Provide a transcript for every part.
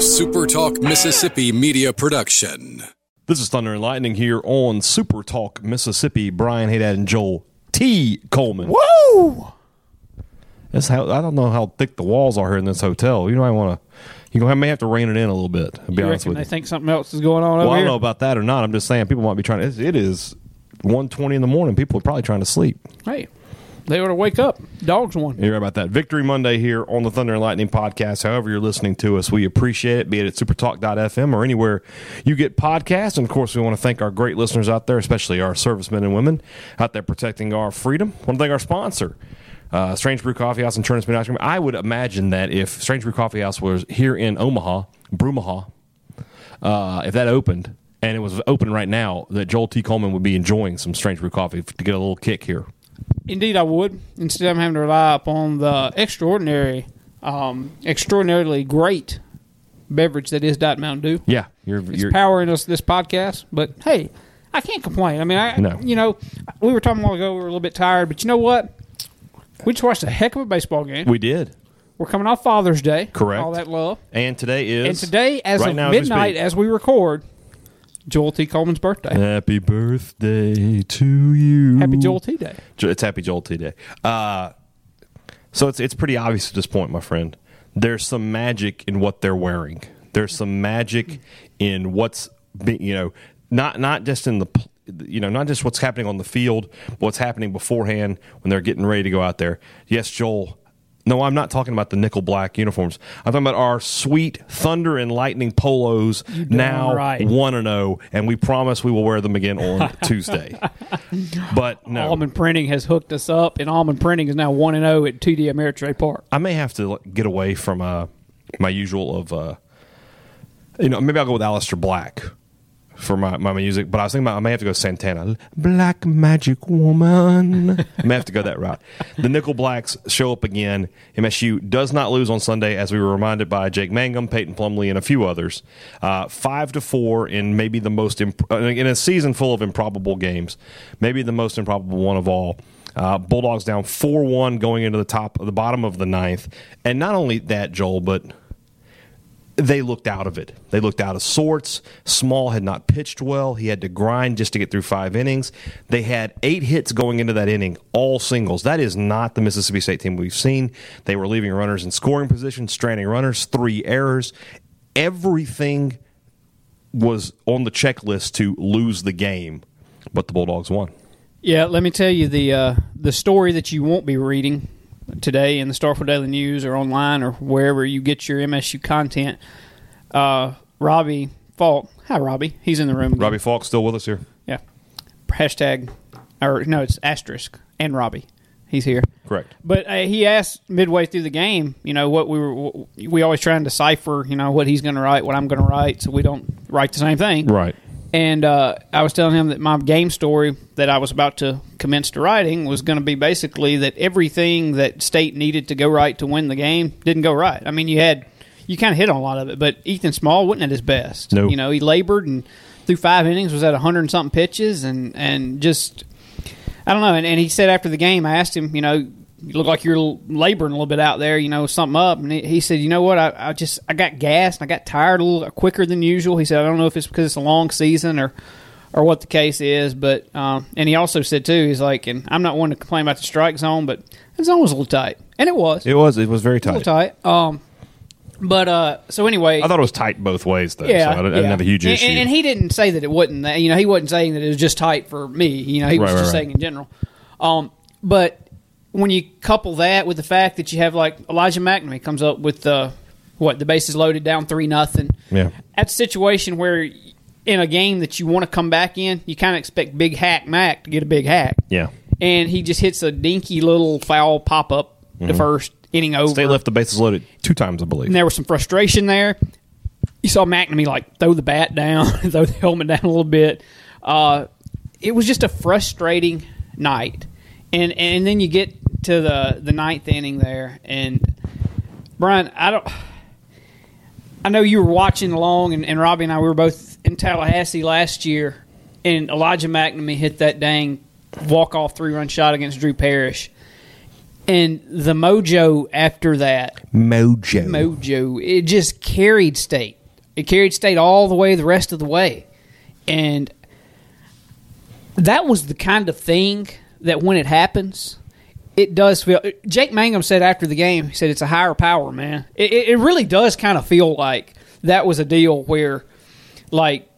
A Super Talk Mississippi media production. This is Thunder and Lightning here on Super Talk Mississippi. Brian Haydad and Joel T. Coleman. Woo! That's how I don't know how thick the walls are here in this hotel. You know, I want to. You I may have to rein it in a little bit. To be You honest reckon with they you. think something else is going on well, over I don't here? know about that or not. I'm just saying people might be trying. To, it is 1.20 in the morning. People are probably trying to sleep. Hey, they ought to wake up. Dogs won. You're right about that. Victory Monday here on the Thunder and Lightning podcast. However, you're listening to us, we appreciate it, be it at supertalk.fm or anywhere you get podcasts. And of course, we want to thank our great listeners out there, especially our servicemen and women out there protecting our freedom. want to thank our sponsor. Uh, Strange Brew Coffee House and Churn Ice Cream. I would imagine that if Strange Brew Coffee House was here in Omaha, Brumaha, uh, if that opened and it was open right now, that Joel T. Coleman would be enjoying some Strange Brew Coffee to get a little kick here. Indeed, I would. Instead of having to rely upon the extraordinary, um, extraordinarily great beverage that is Diet Mountain Dew. Yeah, you're, It's you're powering us this podcast. But hey, I can't complain. I mean, I No. you know, we were talking a while ago. We were a little bit tired, but you know what? We just watched a heck of a baseball game. we did. We're coming off Father's Day. Correct. All that love. And today is And today, as right of now as midnight, as we record, Joel T. Coleman's birthday. Happy birthday to you. Happy Joel T. Day. It's Happy Joel T Day. Uh, so it's it's pretty obvious at this point, my friend. There's some magic in what they're wearing. There's some magic in what's be, you know not not just in the you know not just what's happening on the field, but what's happening beforehand when they're getting ready to go out there. Yes, Joel. No, I'm not talking about the nickel black uniforms. I'm talking about our sweet thunder and lightning polos now right. one and zero, and we promise we will wear them again on Tuesday. But no, Almond Printing has hooked us up, and Almond Printing is now one and zero at TD Ameritrade Park. I may have to get away from uh, my usual of, uh, you know, maybe I'll go with Aleister Black for my, my music. But I was thinking about I may have to go Santana, Black Magic Woman. I may have to go that route. The Nickel Blacks show up again. MSU does not lose on Sunday, as we were reminded by Jake Mangum, Peyton Plumley, and a few others. Uh, five to four in maybe the most imp- uh, in a season full of improbable games, maybe the most improbable one of all. Uh, Bulldogs down four one going into the top, of the bottom of the ninth, and not only that, Joel, but they looked out of it. They looked out of sorts. Small had not pitched well. He had to grind just to get through five innings. They had eight hits going into that inning, all singles. That is not the Mississippi State team we've seen. They were leaving runners in scoring position, stranding runners, three errors. Everything was on the checklist to lose the game, but the Bulldogs won. Yeah, let me tell you the uh, the story that you won't be reading today in the Starkville Daily News or online or wherever you get your MSU content. Uh, Robbie Falk, hi Robbie, he's in the room. again. Robbie Falk still with us here. yeah. Hashtag, or no, it's asterisk and Robbie, he's here. Correct. But uh, he asked midway through the game, you know, what we were, we always try and decipher, you know, what he's going to write, what I'm going to write, so we don't write the same thing. Right. And uh, I was telling him that my game story that I was about to commence to writing was going to be basically that everything that State needed to go right to win the game didn't go right. I mean, you had you kind of hit on a lot of it, but Ethan Small wasn't at his best. No. You know, he labored and through five innings was at hundred and something pitches, and and just I don't know. And, and he said after the game, I asked him, you know, you look like you're laboring a little bit out there, you know, something up. And he, said, you know what, I, I just I got gassed, and I got tired a little quicker than usual. He said, I don't know if it's because it's a long season or or what the case is, but um, and he also said too, he's like, and I'm not one to complain about the strike zone, but the zone was a little tight, and it was It was. It was very a little tight. tight. Um, but uh, so anyway, I thought it was tight both ways, though. yeah, so I didn't, I didn't have a huge issue. And, and he didn't say that it wasn't that. You know, he wasn't saying that it was just tight for me. You know, he was Right, right, just right. saying in general. Um, but when you couple that with the fact that you have like Elijah MacNamee comes up with the what the bases loaded down three nothing. Yeah. That's a situation where in a game that you want to come back in, you kind of expect Big Hack Mac to get a big hack. yeah. And he just hits a dinky little foul pop up the first inning over. Mm-hmm. Left the bases loaded two times, I believe. And there was some frustration there. You saw MacNamee like throw the bat down, throw the helmet down a little bit. Uh, it was just a frustrating night, and and then you get to the the ninth inning there, and Brian, I don't. I know you were watching along, and, and Robbie and I we were both in Tallahassee last year, and Elijah MacNamee hit that dang walk off three run shot against Drew Parrish And the mojo after that, Mojo. mojo, it just carried state. It carried state all the way the rest of the way. And that was the kind of thing that when it happens, it does feel. Jake Mangum said after the game, he said it's a higher power, man. It, it, really does kind of feel like that was a deal where, like,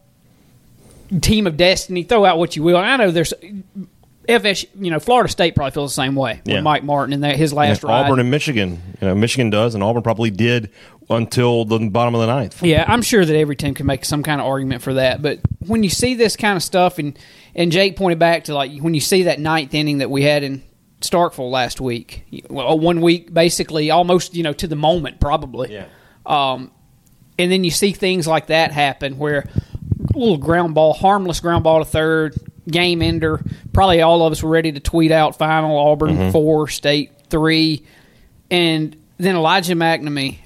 team of destiny, throw out what you will. I know there's. FS, you know, Florida State probably feels the same way Yeah. with Mike Martin and that his last Yeah, ride. Auburn and Michigan. You know, Michigan does, and Auburn probably did until the bottom of the ninth. Yeah, I'm sure that every team can make some kind of argument for that. But when you see this kind of stuff, and and Jake pointed back to like when you see that ninth inning that we had in Starkville last week, well, one week basically almost you know to the moment probably. Yeah. Um, and then you see things like that happen where a little ground ball, harmless ground ball to third, game ender. Probably all of us were ready to tweet out final Auburn four, State three, and then Elijah MacNamee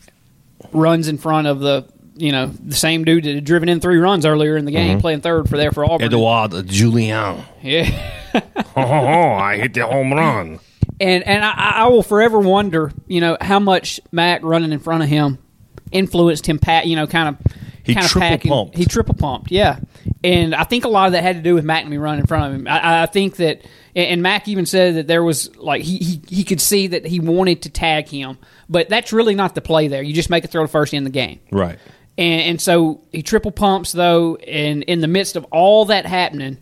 runs in front of the you know the same dude that had driven in three runs earlier in the game, playing third for there for Auburn. Edouard Julien. Yeah. Oh, I hit the home run. and and I, I will forever wonder, you know, how much Mac running in front of him influenced him. Pat, you know, kind of He kind of triple packing. pumped. He triple pumped, yeah. And I think a lot of that had to do with MacNamee running in front of him. I, I think that, and and Mac even said that there was like he, he he could see that he wanted to tag him, but that's really not the play there. You just make a throw to first in the game. Right. And, and so he triple pumps though, and in the midst of all that happening,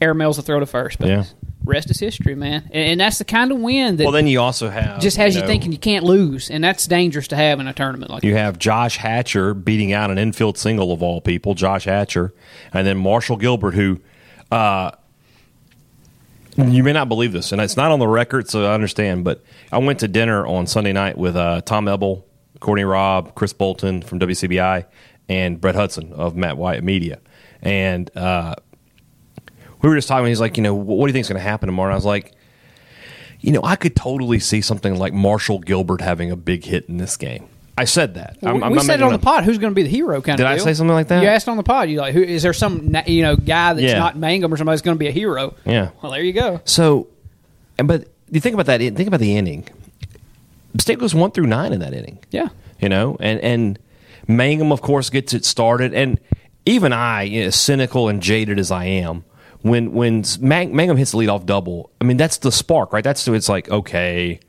air mails a throw to first base. Yeah. Rest is history, man. And, and that's the kind of win that Well, then you also have just has you, know, thinking you can't lose, and that's dangerous to have in a tournament like You that. have Josh Hatcher beating out an infield single of all people, Josh Hatcher, and then Marshall Gilbert, who uh, you may not believe this, and it's not on the record, so I understand. But I went to dinner on Sunday night with uh, Tom Ebel, Courtney Robb, Chris Bolton from WCBI, and Brett Hudson of Matt White Media, and uh, we were just talking. He's like, you know, what do you think is going to happen tomorrow? And I was like, you know, I could totally see something like Marshall Gilbert having a big hit in this game. I said that. I'm- we I'm not said it making on the pod. Who's going to be the hero? Kind of. Did of. I deal. say something like that? You asked on the pod. You like, who is there some na- you know guy that's Yeah. not Mangum or somebody that's going to be a hero? Yeah. Well, there you go. So, and but you think about that. Think about the inning. State goes one through nine in that inning. Yeah. you know, and and Mangum, of course, gets it started, and even I, you know, as cynical and jaded as I am, when when Mang- Mangum hits the leadoff double, I mean that's the spark, right? That's it's like okay.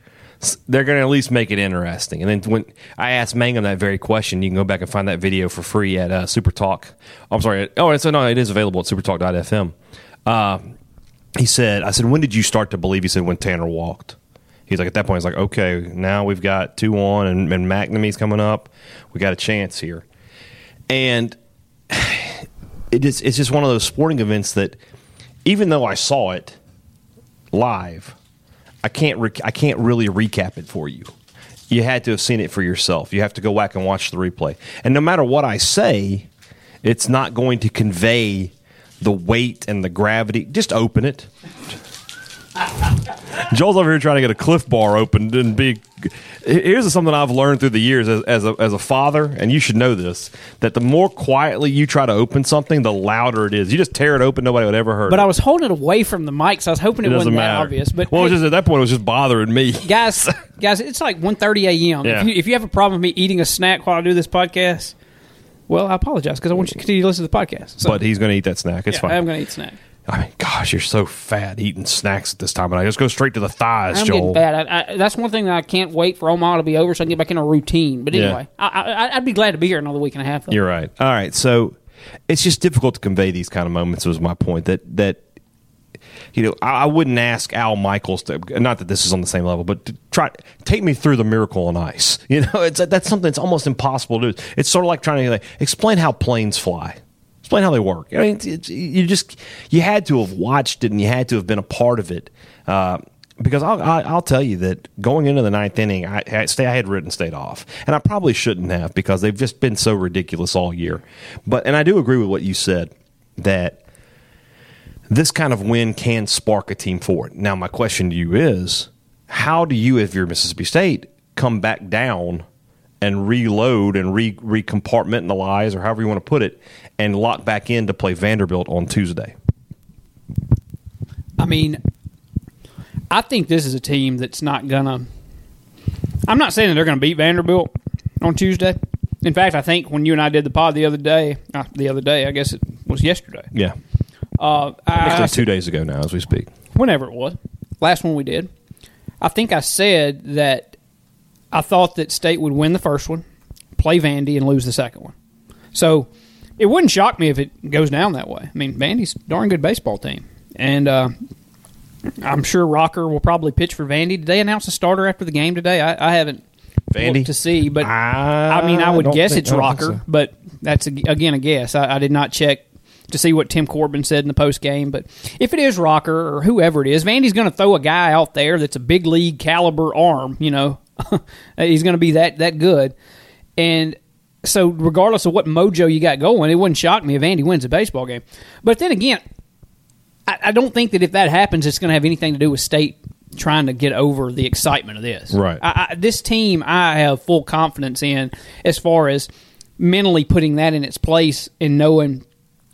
They're going to at least make it interesting. And then when I asked Mangum that very question, you can go back and find that video for free at uh, Super Talk. I'm sorry. Oh, no, it is available at supertalk.fm. Uh, he said, I said, when did you start to believe? He said, when Tanner walked. He's like, at that point, he's like, okay, now we've got 2 1 and, and MacNamee's coming up. We got a chance here. And it is, it's just one of those sporting events that, even though I saw it live, I can't, re- I can't really recap it for you. You had to have seen it for yourself. You have to go back and watch the replay. And no matter what I say, it's not going to convey the weight and the gravity. Just open it. Joel's over here trying to get a Clif Bar opened and be. Here's something I've learned through the years as, as a as a father, and you should know this: that the more quietly you try to open something, the louder it is. You just tear it open, nobody would ever heard. But it. I was holding it away from the mic, so I was hoping it, it wasn't doesn't that obvious. But well, hey, just at that point, it was just bothering me. guys, guys, it's like 1.30 a.m. Yeah. If, you, if you have a problem with me eating a snack while I do this podcast, well, I apologize because I want you to continue to listen to the podcast. So, But he's going to eat that snack. It's yeah, fine. I'm going to eat snack. I mean, gosh, you're so fat eating snacks at this time, and I just go straight to the thighs, I'm Joel. getting bad. I, I, that's one thing that I can't wait for Omaha to be over so I can get back in a routine. But Yeah. anyway, I, I, I'd be glad to be here another week and a half. Though. You're right. All right. So it's just difficult to convey these kind of moments. Was my point that that you know I, I wouldn't ask Al Michaels to not that this is on the same level, but to try take me through the miracle on ice. You know, it's that's something that's almost impossible to do. It's sort of like trying to like, explain how planes fly. Explain how they work. I mean, it's, it's, you just you had to have watched it and you had to have been a part of it. Uh, because I'll, I'll tell you that going into the ninth inning, I, I, stay, I had written state off, and I probably shouldn't have because they've just been so ridiculous all year. But and I do agree with what you said that this kind of win can spark a team forward. Now, my question to you is, how do you, if you're Mississippi State, come back down and reload and re recompartmentalize, or however you want to put it, and lock back in to play Vanderbilt on Tuesday? I mean, I think this is a team that's not gonna. I'm not saying that they're going to beat Vanderbilt on Tuesday. In fact, I think when you and I did the pod the other day, uh, the other day, I guess it was yesterday. Yeah, Uh, I, actually I- two days ago now as we speak. whenever it was, last one we did, I think I said that I thought that State would win the first one, play Vandy, and lose the second one. So it wouldn't shock me if it goes down that way. I mean, Vandy's a darn good baseball team, and uh, I'm sure Rocker will probably pitch for Vandy. Did they announce a starter after the game today? I, I haven't Vandy? looked to see, but I I mean, I would guess it's I don't think Rocker, so. but that's a, again a guess. I, I did not check to see what Tim Corbin said in the post game, but if it is Rocker or whoever it is, Vandy's going to throw a guy out there that's a big league caliber arm. You know, he's going to be that that good, and so regardless of what mojo you got going, it wouldn't shock me if Andy wins a baseball game. But then again, I, I don't think that if that happens, it's going to have anything to do with State trying to get over the excitement of this. Right. I, I, this team, I have full confidence in as far as mentally putting that in its place and knowing.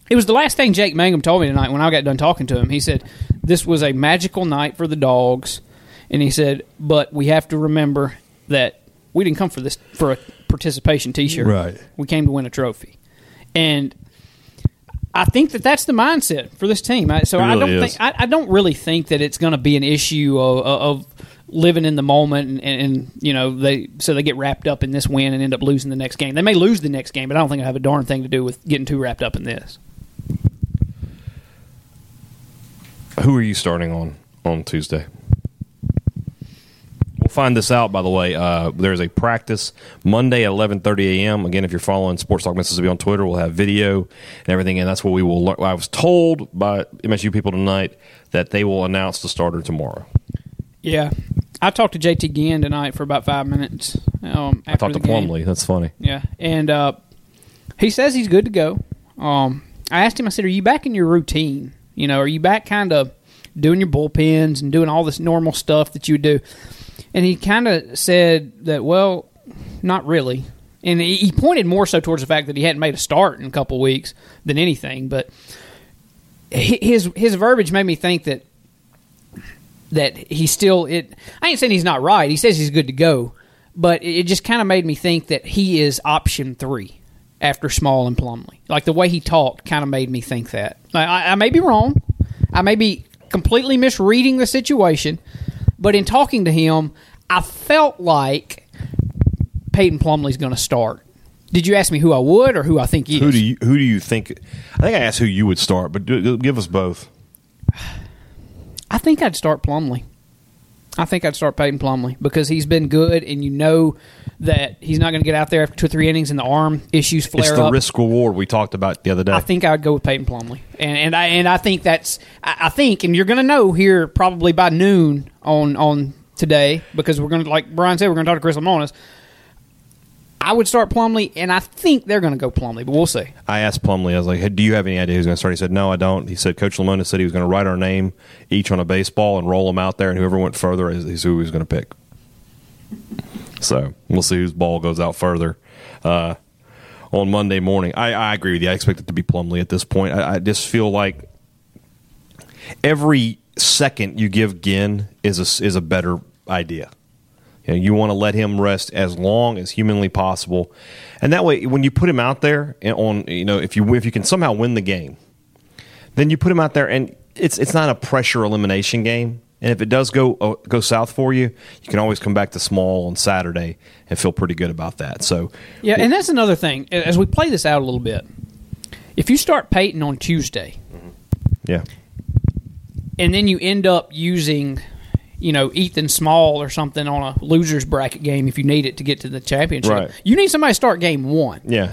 It was the last thing Jake Mangum told me tonight when I got done talking to him. He said, This was a magical night for the dogs. And he said, But we have to remember that we didn't come for this for a participation t shirt. Right. We came to win a trophy. And I think that that's the mindset for this team. So It I don't is. think I, I don't really think that it's going to be an issue of, of living in the moment and, and, and you know they so they get wrapped up in this win and end up losing the next game. They may lose the next game, but I don't think it have a darn thing to do with getting too wrapped up in this. Who are you starting on on Tuesday? We'll find this out. By the way, uh, there's a practice Monday at 11:30 a.m. Again, if you're following Sports Talk Mississippi on Twitter, we'll have video and everything, and that's what we will. Learn. I was told by MSU people tonight that they will announce the starter tomorrow. Yeah, I talked to JT Ginn tonight for about five minutes. Um, I talked to Plumley. That's funny. Yeah, and uh, he says he's good to go. Um, I asked him. I said, "Are you back in your routine? You know, are you back kind of doing your bullpens and doing all this normal stuff that you would do?" And he kind of said that, "Well, not really." And he pointed more so towards the fact that he hadn't made a start in a couple weeks than anything. But his his verbiage made me think that that he still it I ain't saying he's not right. He says he's good to go, but it just kind of made me think that he is option three after Small and Plumley. Like the way he talked kind of made me think that. I, I may be wrong. I may be completely misreading the situation, but in talking to him, I felt like Peyton Plumley's going to start. Did you ask me who I would or who I think he Who is? do you Who do you think? I think I asked who you would start, but do, give us both. I think I'd start Plumley. I think I'd start Peyton Plumley because he's been good, and you know that he's not going to get out there after two or three innings and the arm issues flare It's the up. risk reward we talked about the other day. I think I'd go with Peyton Plumley, and, and I and I think that's I, I think, and you're going to know here probably by noon on on today because we're going to like Brian said we're going to talk to Chris Lemonis. I would start Plumley, and I think they're going to go Plumley, but we'll see. I asked Plumley, I was like, hey, do you have any idea who's going to start? He said, no, I don't. He said, Coach Lamona said he was going to write our name each on a baseball and roll them out there, and whoever went further is, is who he was going to pick. So we'll see whose ball goes out further uh, on Monday morning. I, I agree with you. I expect it to be Plumley at this point. I, I just feel like every second you give Ginn is a, is a better idea. You, know, you want to let him rest as long as humanly possible, and that way, when you put him out there on, you know, if you if you can somehow win the game, then you put him out there, and it's it's not a pressure elimination game. And if it does go uh, go south for you, you can always come back to small on Saturday and feel pretty good about that. So, Yeah, and that's another thing. As we play this out a little bit, if you start Peyton on Tuesday, yeah, and then you end up using, you know, Ethan Small or something on a losers bracket game if you need it to get to the championship. Right. You need somebody to start game one. yeah,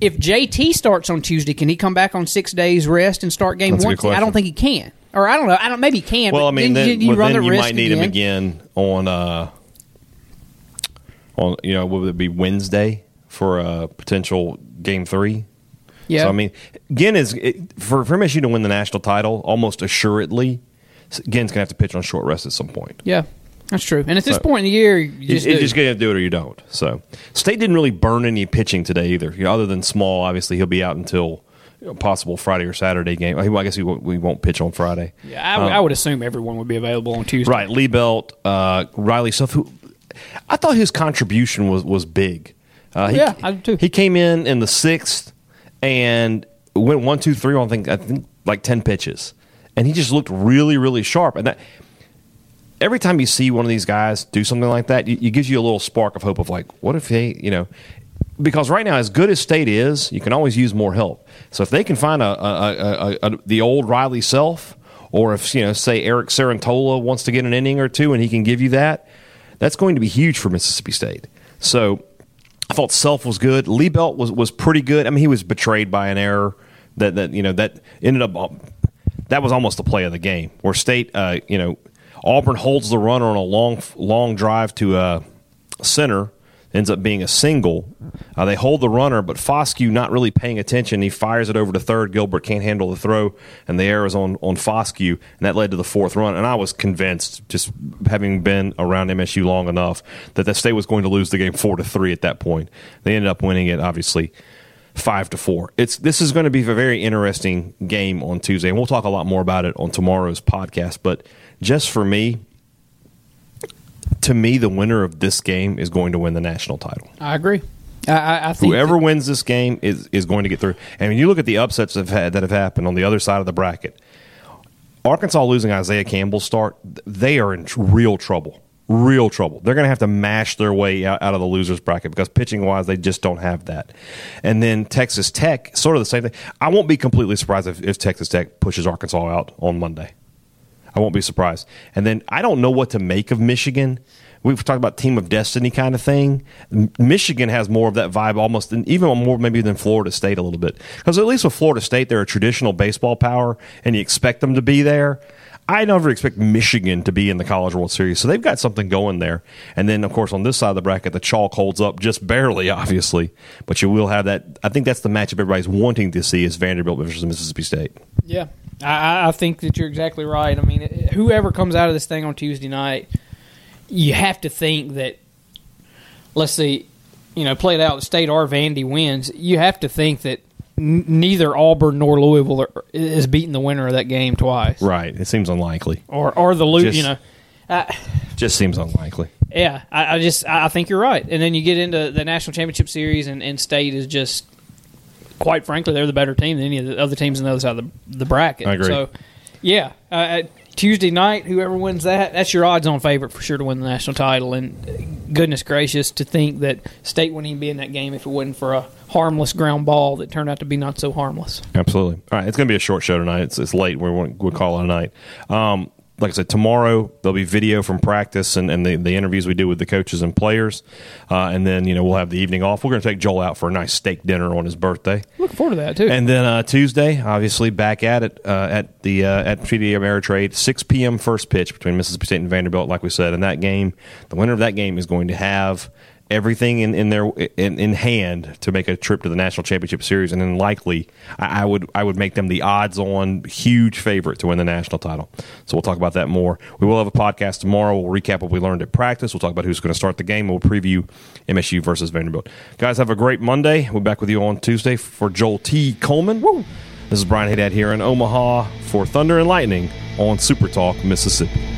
If JT starts on Tuesday, can he come back on six days rest and start game That's one? I don't think he can. Or I don't know. I don't. Maybe he can. Well, I mean, then, you, well, run then the you risk might need again. him again on uh, on you know what would it be Wednesday for a potential game three. Yeah. So I mean, Ginn is it, for for MSU to win the national title almost assuredly. Ginn's gonna have to pitch on short rest at some point. yeah, that's true. And at this So- point in the year, you You just, just, do. just gonna have to do it or you don't. So State didn't really burn any pitching today either. You know, other than small, obviously he'll be out until a possible Friday or Saturday game. Well, I guess we won't, we won't pitch on Friday. Yeah, I, would- I would assume everyone would be available on Tuesday. Right, Lee Belt, uh, Riley Self. Who I thought his contribution was was big. Uh, he, Yeah, I do too. He came in in the sixth and went one, two, three on I think I think like ten pitches, and he just looked really, really sharp. And that every time you see one of these guys do something like that, it, gives you a little spark of hope of like, what if they, you know, because right now, as good as State is, you can always use more help. So if they can find a, a, a, a, a the old Riley self, or if you know, say Eric Cerantola wants to get an inning or two, and he can give you that, that's going to be huge for Mississippi State. So I thought Self was good. Lee Belt was was pretty good. I mean, he was betrayed by an error that that you know that ended up that was almost the play of the game where State, uh, you know, Auburn holds the runner on a long long drive to uh, center. Ends up being a single. Uh, they hold the runner, but Foscue not really paying attention. He fires it over to third. Gilbert can't handle the throw, and the error is on on Foscue, and that led to the fourth run. And I was convinced, just having been around MSU long enough, that the state was going to lose the game four to three at that point. They ended up winning it, obviously five to four. It's this is going to be a very interesting game on Tuesday, and we'll talk a lot more about it on tomorrow's podcast. But just for me, to me, the winner of this game is going to win the national title. I agree. I, I, Whoever that- wins this game is is going to get through. And when you look at the upsets that have, had, that have happened on the other side of the bracket, Arkansas losing Isaiah Campbell's start, they are in real trouble. Real trouble. They're going to have to mash their way out, of the losers bracket because pitching wise, they just don't have that. And then Texas Tech, sort of the same thing. I won't be completely surprised if, if Texas Tech pushes Arkansas out on Monday. I won't be surprised. And then I don't know what to make of Michigan. We've talked about team of destiny kind of thing. Michigan has more of that vibe, almost even more maybe than Florida State a little bit. Because at least with Florida State, they're a traditional baseball power, and you expect them to be there. I never expect Michigan to be in the College World Series, so they've got something going there. And then, of course, on this side of the bracket, the chalk holds up just barely, obviously, but you will have that. I think that's the matchup everybody's wanting to see is Vanderbilt versus Mississippi State. Yeah, I- I, think that you're exactly right. I mean, whoever comes out of this thing on Tuesday night, you have to think that. Let's see, you know, play it out. State or Vandy wins. You have to think that n- neither Auburn nor Louisville are, is beating the winner of that game twice, Right? It seems unlikely. or or the lo- Just- you know. Uh, Just seems unlikely. yeah, I, I just I I think you're right. And then you get into the national championship series, and, and State is just, quite frankly, they're the better team than any of the other teams on the other side of the, the bracket. I agree. So, yeah, uh, Tuesday night, whoever wins that, that's your odds-on favorite for sure to win the national title. And goodness gracious, to think that State wouldn't even be in that game if it wasn't for a harmless ground ball that turned out to be not so harmless. Absolutely. All right, it's going to be a short show tonight. It's, it's late. We won't we'll call it a night. Um, like I said, tomorrow there'll be video from practice and, and the, the interviews we do with the coaches and players, uh, and then you know we'll have the evening off. We're going to take Joel out for a nice steak dinner on his birthday, Looking forward to that too. and then uh, Tuesday, obviously back at it uh, at the uh, at TD Ameritrade, six p.m. first pitch between Mississippi State and Vanderbilt. Like we said, and that game, the winner of that game is going to have everything in, in their in, in hand to make a trip to the national championship series, and then likely I, I would I would make them the odds on huge favorite to win the national title. So we'll talk about that more. We will have a podcast tomorrow. We'll recap what we learned at practice. We'll talk about who's going to start the game. We'll preview MSU versus Vanderbilt. Guys, have a great Monday. We'll be back with you on Tuesday for Joel T. Coleman. Woo! This is Brian Haydad here in Omaha for Thunder and Lightning on Super Talk Mississippi.